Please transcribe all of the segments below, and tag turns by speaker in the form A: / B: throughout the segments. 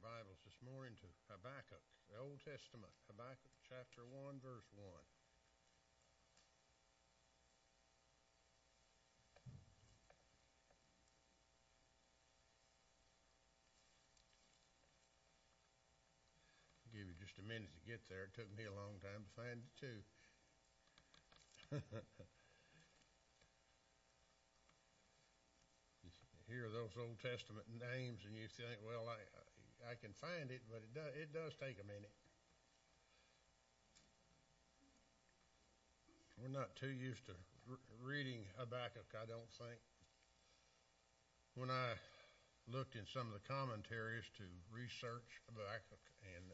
A: Bibles this morning to Habakkuk, the Old Testament, Habakkuk chapter 1, verse 1. I'll give you just a minute to get there. It took me a long time to find it, too. you hear those Old Testament names and you think, well, I, I can find it, but it does, take a minute. We're not too used to reading Habakkuk, I don't think. When I looked in some of the commentaries to research Habakkuk, and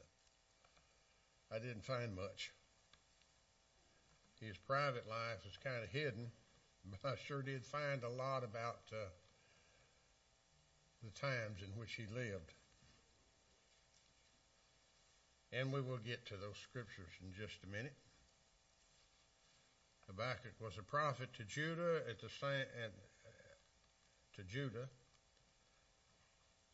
A: I didn't find much. His private life is kind of hidden, but I sure did find a lot about uh, the times in which he lived. And we will get to those scriptures in just a minute. Habakkuk was a prophet to Judah at the same, at, to Judah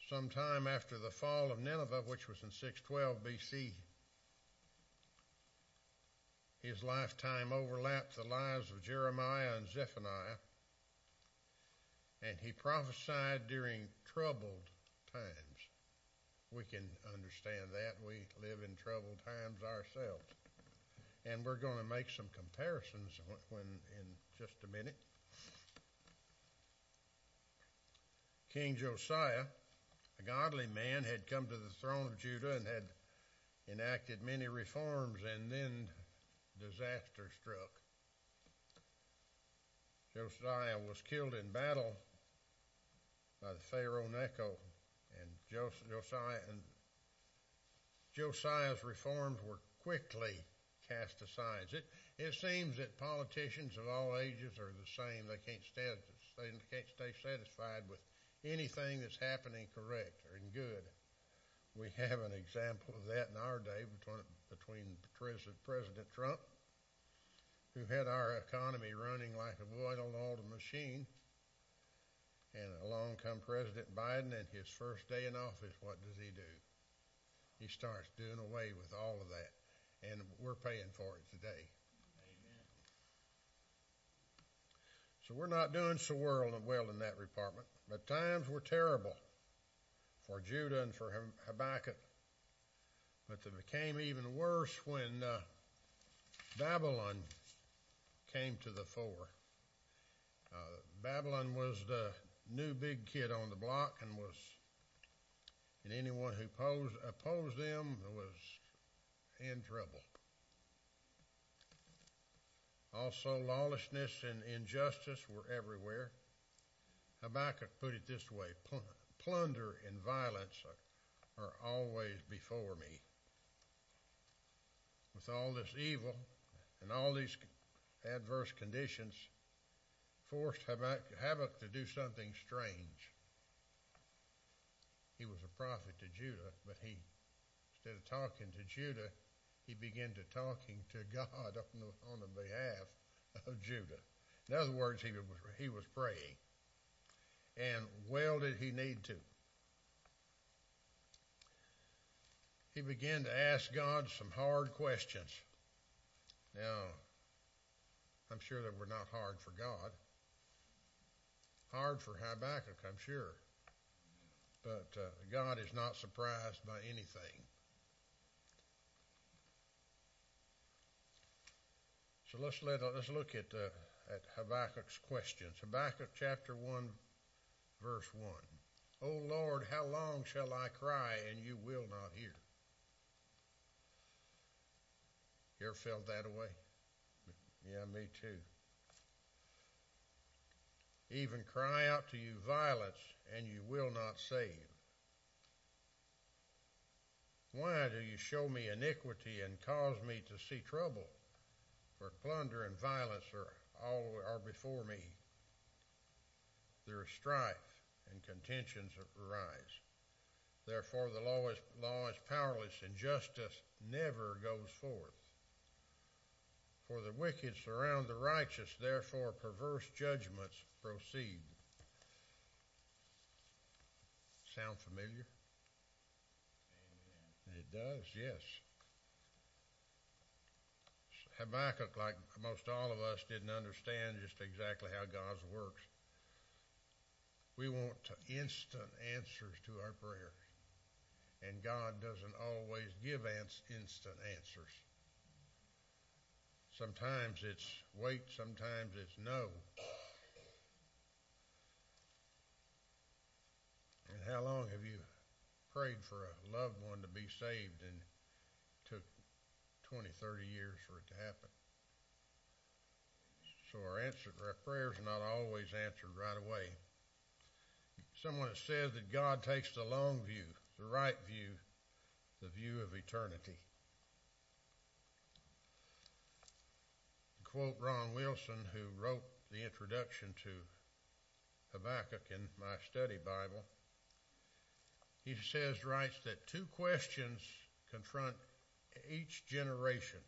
A: sometime after the fall of Nineveh, which was in 612 BC. His lifetime overlapped the lives of Jeremiah and Zephaniah, and he prophesied during troubled times. We can understand that. We live in troubled times ourselves. And we're going to make some comparisons when in just a minute. King Josiah, a godly man, had come to the throne of Judah and had enacted many reforms, and then disaster struck. Josiah was killed in battle by the Pharaoh Necho, Josiah's reforms were quickly cast aside. It, seems that politicians of all ages are the same. They can't stay, satisfied with anything that's happening correct or good. We have an example of that in our day between, between President Trump, who had our economy running like a well-oiled old machine, and along come President Biden, and his first day in office, what does he do? He starts doing away with all of that, and we're paying for it today.
B: Amen.
A: So we're not doing so well in that department, but times were terrible for Judah and for Habakkuk. But they became even worse when uh, Babylon came to the fore. Uh, Babylon was the new big kid on the block and was, and anyone who opposed, opposed them was in trouble. Also, lawlessness and injustice were everywhere. Habakkuk put it this way plunder and violence are, are always before me. With all this evil and all these adverse conditions, forced Habakkuk to do something strange. He was a prophet to Judah, but he, instead of talking to Judah, he began to talking to God on the, on the behalf of Judah. In other words, he was, he was praying. And well did he need to. He began to ask God some hard questions. Now, I'm sure they were not hard for God. Hard for Habakkuk, I'm sure. But uh, God is not surprised by anything. So let's let let's look at uh, at Habakkuk's questions. Habakkuk chapter one, verse one. O Lord, how long shall I cry and you will not hear? You ever felt that way? Yeah, me too. Even cry out to you violence, and you will not save. Why do you show me iniquity and cause me to see trouble? For plunder and violence are all are before me. There is strife and contentions arise. Therefore the law is, law is powerless and justice never goes forth. For the wicked surround the righteous, therefore perverse judgments proceed. Sound familiar? It does, yes. Habakkuk, like most all of us, didn't understand just exactly how God works. We want instant answers to our prayers. And God doesn't always give instant answers. Sometimes it's wait, sometimes it's no. And how long have you prayed for a loved one to be saved and took 20, 30 years for it to happen? So our answer, our prayers are not always answered right away. Someone has said that God takes the long view, the right view, the view of eternity. Quote Ron Wilson, who wrote the introduction to Habakkuk in my study Bible, he says, writes that two questions confront each generation.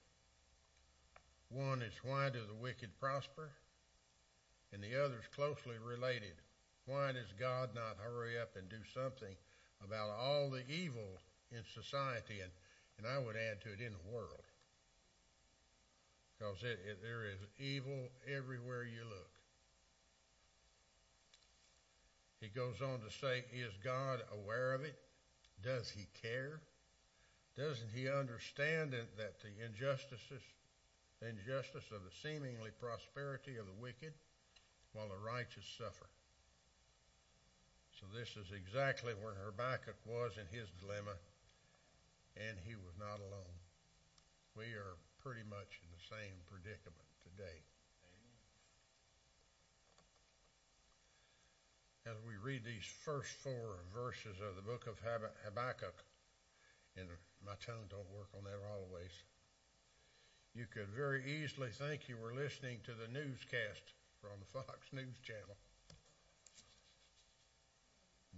A: One is why do the wicked prosper? And the other is closely related. Why does God not hurry up and do something about all the evil in society and, and I would add to it in the world? Because there is evil everywhere you look. He goes on to say, Is God aware of it? Does he care? Doesn't he understand that the injustices, injustice of the seemingly prosperity of the wicked, while the righteous suffer? So this is exactly where Habakkuk was in his dilemma, and he was not alone. We are pretty much in the same predicament today. As we read these first four verses of the book of Habakkuk, and my tongue don't work on that always, you could very easily think you were listening to the newscast from the Fox News Channel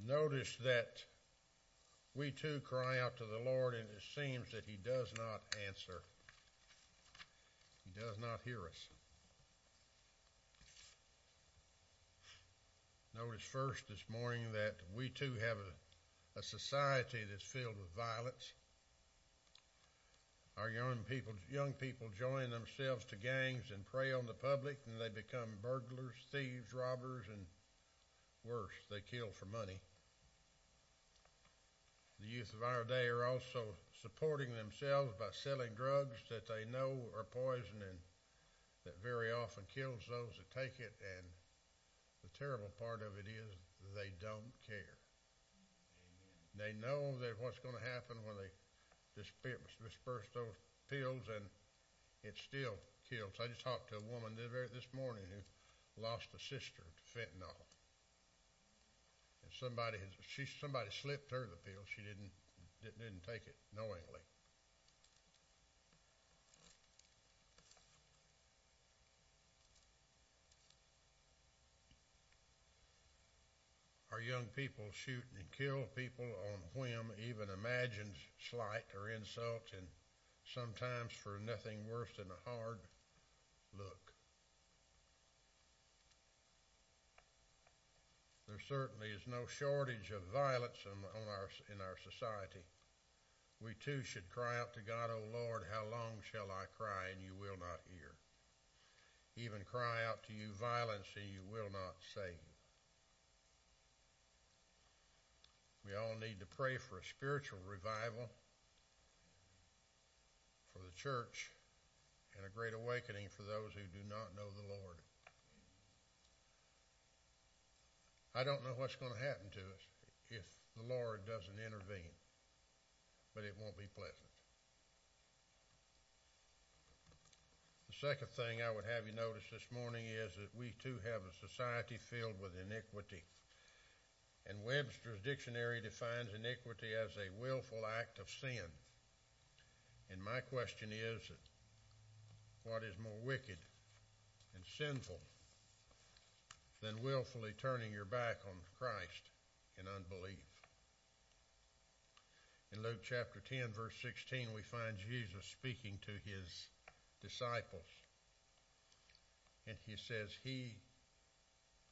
A: notice that we too cry out to the Lord, and it seems that He does not answer. Does not hear us. Notice first this morning that we too have a, a society that's filled with violence. Our young people, young people join themselves to gangs and prey on the public, and they become burglars, thieves, robbers, and worse, they kill for money. The youth of our day are also supporting themselves by selling drugs that they know are poison and that very often kills those that take it. And the terrible part of it is they don't care. Amen. They know that what's going to happen when they disperse those pills, and it still kills. I just talked to a woman this morning who lost a sister to fentanyl somebody has, she somebody slipped her the pill. She didn't take it knowingly. Our young people shoot and kill people on whim, even imagined slight or insult, and sometimes for nothing worse than a hard look. There certainly is no shortage of violence in, our, society. We too should cry out to God, O Lord, how long shall I cry and you will not hear? Even cry out to you violence and you will not save. We all need to pray for a spiritual revival for the church and a great awakening for those who do not know the Lord. I don't know what's going to happen to us if the Lord doesn't intervene, but it won't be pleasant. The second thing I would have you notice this morning is that we too have a society filled with iniquity. And Webster's dictionary defines iniquity as a willful act of sin. And my question is what is more wicked and sinful than willfully turning your back on Christ in unbelief. In Luke chapter 10, verse 16, we find Jesus speaking to his disciples. And he says, He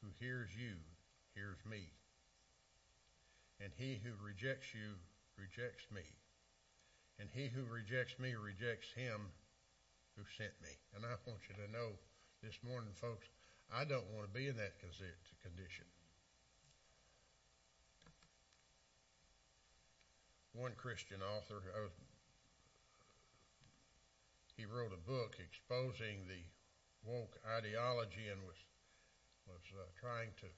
A: who hears you hears me. And he who rejects you rejects me. and he who rejects me rejects him who sent me. And I want you to know this morning, folks, I don't want to be in that condition. One Christian author, he wrote a book exposing the woke ideology and was was uh, trying to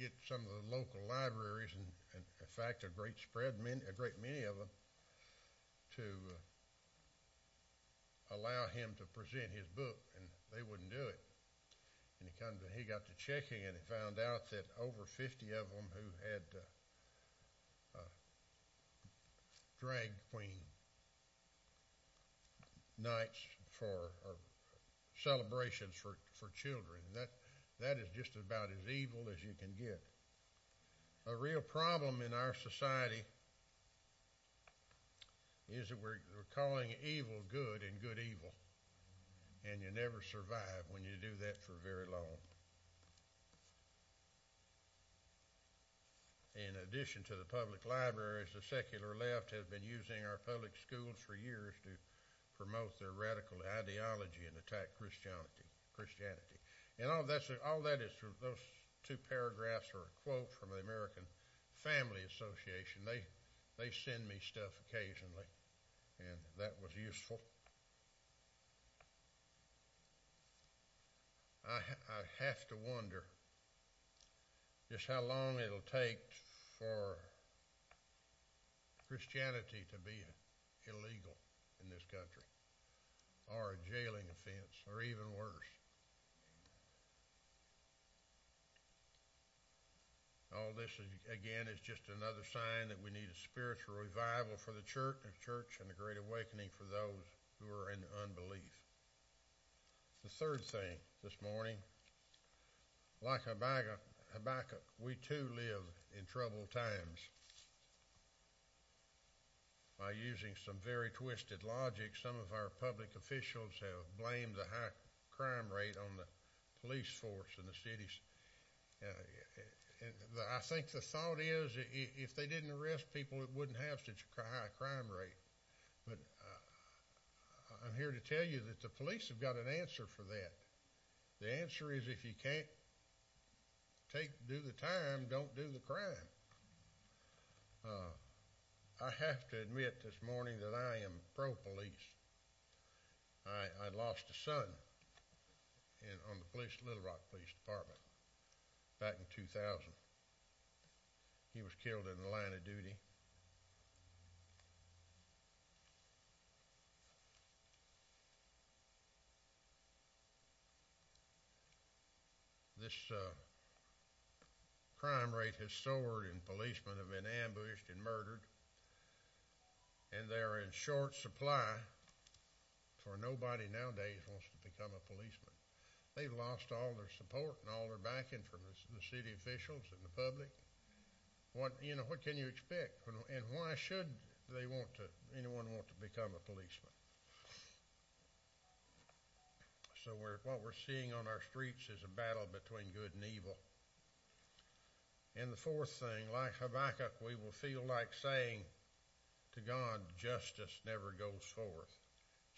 A: get some of the local libraries, and, and in fact, a great spread, a great many of them, to uh, allow him to present his book, and they wouldn't do it. And he come to, he got to checking, and he found out that over 50 of them who had uh, uh, drag queen nights for or celebrations for for children. And that that is just about as evil as you can get. A real problem in our society is that we're, we're calling evil good and good evil. And you never survive when you do that for very long. In addition to the public libraries, the secular left has been using our public schools for years to promote their radical ideology and attack Christianity. Christianity. And all that's all that is those two paragraphs are a quote from the American Family Association. They they send me stuff occasionally, and that was useful. I I have to wonder just how long it'll take for Christianity to be illegal in this country, or a jailing offense, or even worse. All this, is, again, is just another sign that we need a spiritual revival for the church, the church and a great awakening for those who are in unbelief. The third thing this morning, like Habakkuk, we too live in troubled times. By using some very twisted logic, some of our public officials have blamed the high crime rate on the police force in the cities. Uh, I think the thought is if they didn't arrest people, it wouldn't have such a high crime rate. But I'm here to tell you that the police have got an answer for that. The answer is if you can't take do the time, don't do the crime. Uh, I have to admit this morning that I am pro police. I, I lost a son in, on the police Little Rock Police Department back in 2000. He was killed in the line of duty. This uh, crime rate has soared, and policemen have been ambushed and murdered, and they are in short supply. For nobody nowadays wants to become a policeman. They've lost all their support and all their backing from the, the city officials and the public. What you know, what can you expect? And why should they want to? Anyone want to become a policeman? So we're, what we're seeing on our streets is a battle between good and evil. And the fourth thing, like Habakkuk, we will feel like saying to God, justice never goes forth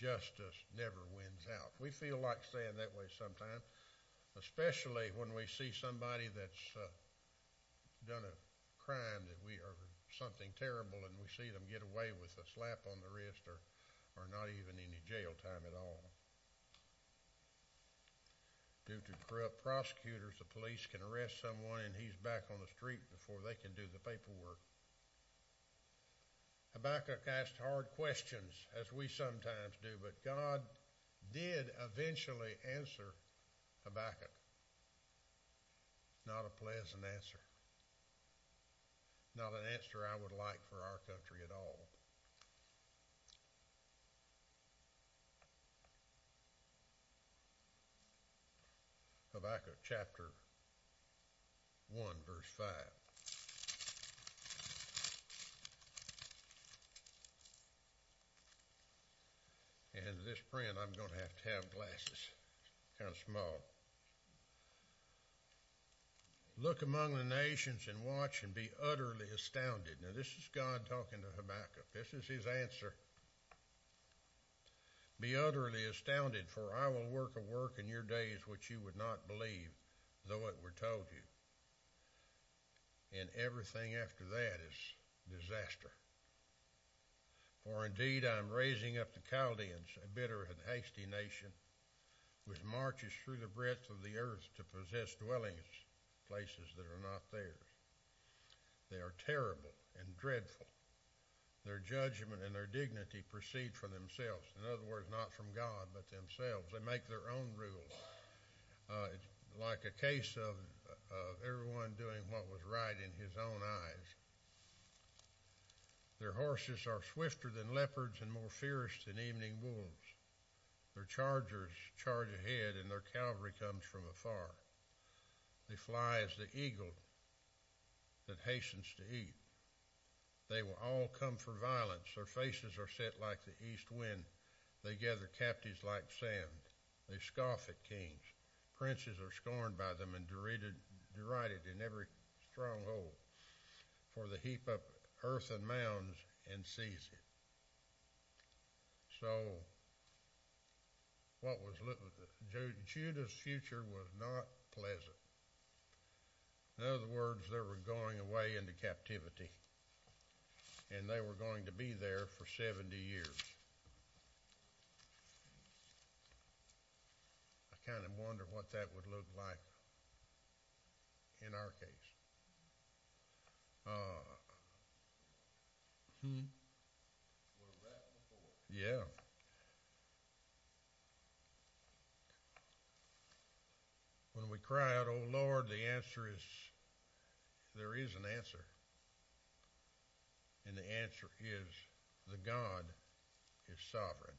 A: justice never wins out. We feel like saying that way sometimes, especially when we see somebody that's uh, done a crime that we are something terrible and we see them get away with a slap on the wrist or, or not even any jail time at all. Due to corrupt prosecutors, the police can arrest someone and he's back on the street before they can do the paperwork. Habakkuk asked hard questions, as we sometimes do, but God did eventually answer Habakkuk. Not a pleasant answer. Not an answer I would like for our country at all. Habakkuk chapter 1, verse 5. And this print, I'm going to have to have glasses, kind of small. Look among the nations and watch and be utterly astounded. Now, this is God talking to Habakkuk. This is his answer. Be utterly astounded, for I will work a work in your days which you would not believe, though it were told you. And everything after that is disaster. For indeed I am raising up the Chaldeans, a bitter and hasty nation, which marches through the breadth of the earth to possess dwellings places that are not theirs. They are terrible and dreadful. Their judgment and their dignity proceed from themselves. In other words, not from God, but themselves. They make their own rules. Uh, it's like a case of, of everyone doing what was right in his own eyes. Their horses are swifter than leopards and more fierce than evening wolves. Their chargers charge ahead, and their cavalry comes from afar. They fly as the eagle that hastens to eat. They will all come for violence. Their faces are set like the east wind. They gather captives like sand. They scoff at kings. Princes are scorned by them and derided, derided in every stronghold. For they heap up earth and mounds and seize it. So, what was Judah's future was not pleasant. In other words, they were going away into captivity, and they were going to be there for 70 years. I kind of wonder what that would look like in our case. Uh, hmm. Yeah. When we cry out, Oh Lord, the answer is there is an answer. And the answer is the God is sovereign.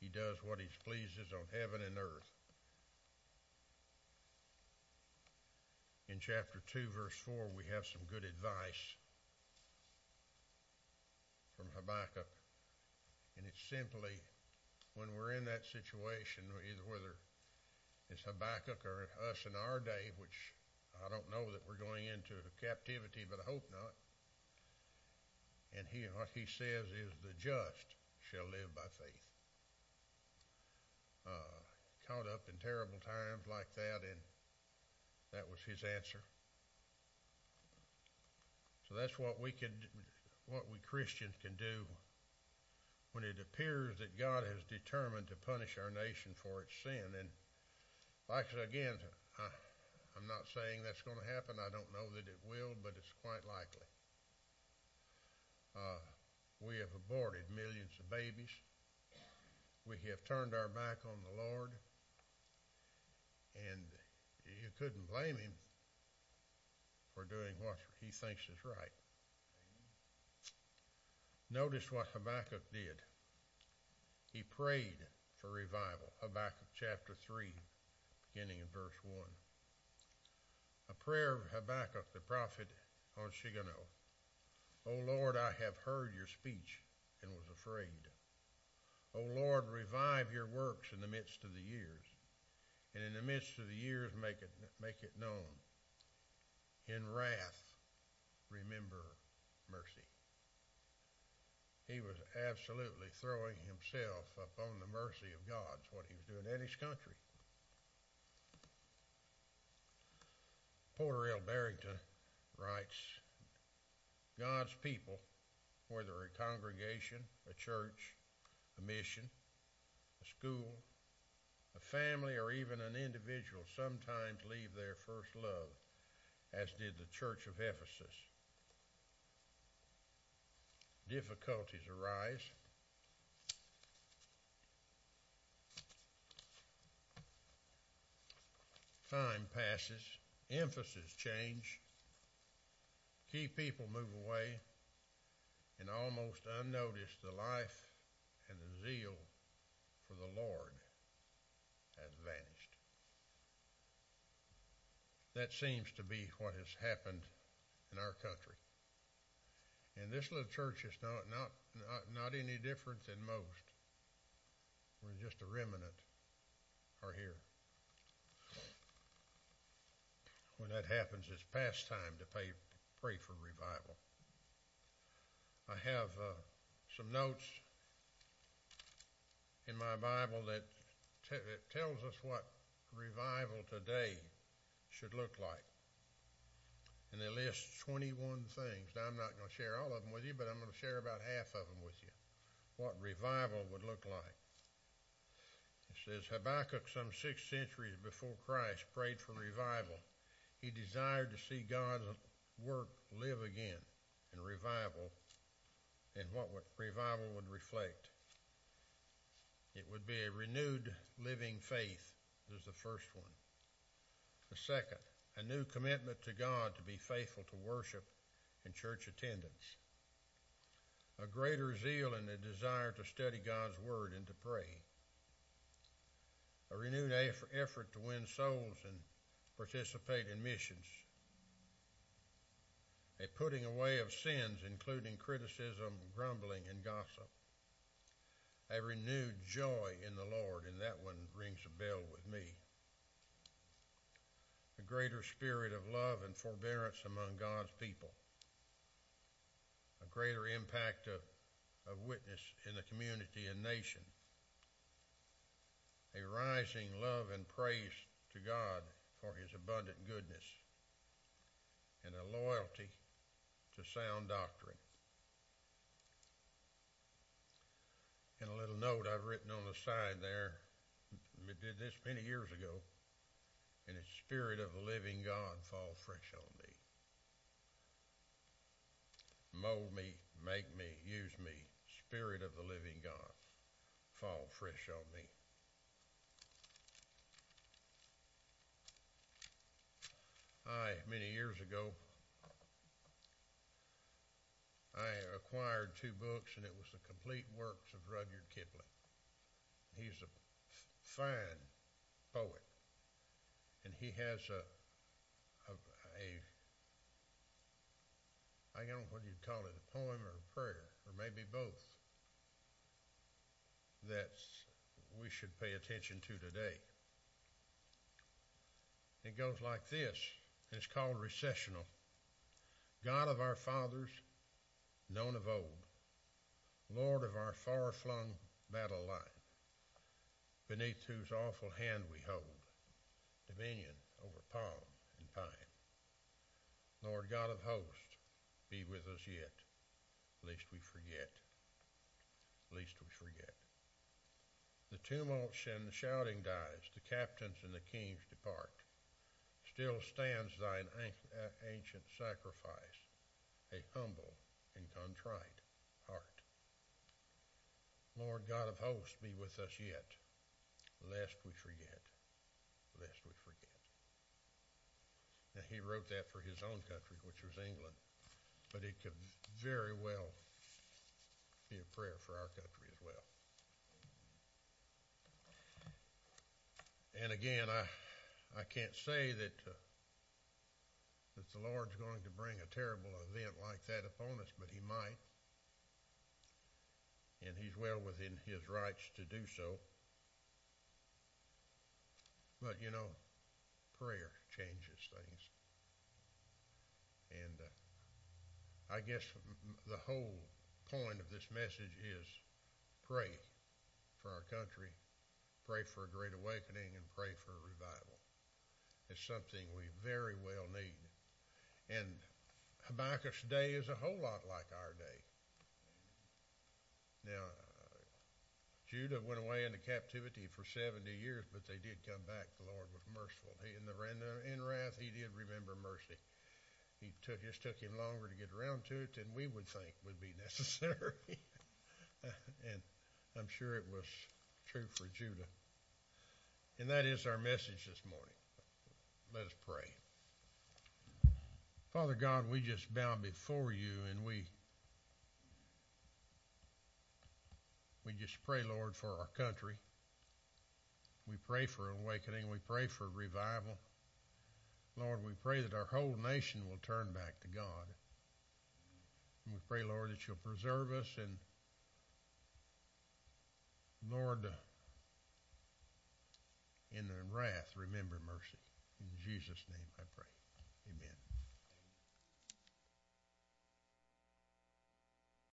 A: He does what he pleases on heaven and earth. In chapter 2, verse 4, we have some good advice from Habakkuk. And it's simply when we're in that situation, either whether it's Habakkuk or us in our day, which I don't know that we're going into captivity, but I hope not. And he, what he says is, the just shall live by faith. Uh, caught up in terrible times like that, and that was his answer. So that's what we can, what we Christians can do when it appears that God has determined to punish our nation for its sin. And like I said, again, I, I'm not saying that's going to happen. I don't know that it will, but it's quite likely. Uh, we have aborted millions of babies. We have turned our back on the Lord. And you couldn't blame him for doing what he thinks is right. Notice what Habakkuk did. He prayed for revival. Habakkuk chapter 3, beginning in verse 1 a prayer of Habakkuk the prophet on Shigionoth. O Lord, I have heard your speech and was afraid. O Lord, revive your works in the midst of the years, and in the midst of the years make it, make it known. In wrath, remember mercy. He was absolutely throwing himself upon the mercy of God, is what he was doing in his country. Porter L. Barrington writes God's people, whether a congregation, a church, a mission, a school, a family, or even an individual, sometimes leave their first love, as did the church of Ephesus. Difficulties arise. Time passes emphasis change, key people move away, and almost unnoticed the life and the zeal for the Lord has vanished. That seems to be what has happened in our country. And this little church is not, not, not, not any different than most. We're just a remnant are here. when that happens, it's past time to pay, pray for revival. I have uh, some notes in my Bible that, t- that tells us what revival today should look like. And they list 21 things. Now, I'm not going to share all of them with you, but I'm going to share about half of them with you. What revival would look like. It says Habakkuk, some six centuries before Christ, prayed for revival. He desired to see God's work live again in revival and what revival would reflect. It would be a renewed living faith, is the first one. The second, a new commitment to God to be faithful to worship and church attendance. A greater zeal and a desire to study God's Word and to pray. A renewed effort to win souls and participate in missions. A putting away of sins, including criticism, grumbling, and gossip. A renewed joy in the Lord, and that one rings a bell with me. A greater spirit of love and forbearance among God's people, a greater impact of, of witness in the community and nation, a rising love and praise to God for his abundant goodness, and a loyalty to sound doctrine. And a little note I've written on the side there, I did this many years ago and the Spirit of the living God fall fresh on me. Mold me, make me, use me, Spirit of the living God, fall fresh on me. I, many years ago, I acquired two books, and it was the complete works of Rudyard Kipling. He's a fine poet and he has a, I don't know what you'd call it, a poem or a prayer, or maybe both, that we should pay attention to today. It goes like this, and it's called recessional. God of our fathers, known of old, Lord of our far-flung battle line, beneath whose awful hand we hold, dominion over palm and pine. Lord God of hosts, be with us yet, lest we forget, lest we forget. The tumult and the shouting dies, the captains and the kings depart. Still stands thine uh, ancient sacrifice, a humble and contrite heart. Lord God of hosts, be with us yet, lest we forget lest we forget. Now, he wrote that for his own country, which was England, but it could very well be a prayer for our country as well. And again, I, I can't say that, uh, that the Lord's going to bring a terrible event like that upon us, but he might. And he's well within his rights to do so. But you know, prayer changes things. And uh, I guess the whole point of this message is pray for our country, pray for a great awakening, and pray for a revival. It's something we very well need. And Habakkuk's day is a whole lot like our day. Now, Judah went away into captivity for 70 years, but they did come back. The Lord was merciful. He, in the in wrath, he did remember mercy. He took just took him longer to get around to it than we would think would be necessary. and I'm sure it was true for Judah. And that is our message this morning. Let us pray. Father God, we just bow before you and we We just pray, Lord, for our country. We pray for awakening. We pray for revival. Lord, we pray that our whole nation will turn back to God. And we pray, Lord, that you'll preserve us and, Lord, in the wrath, remember mercy. In Jesus' name I pray. Ben.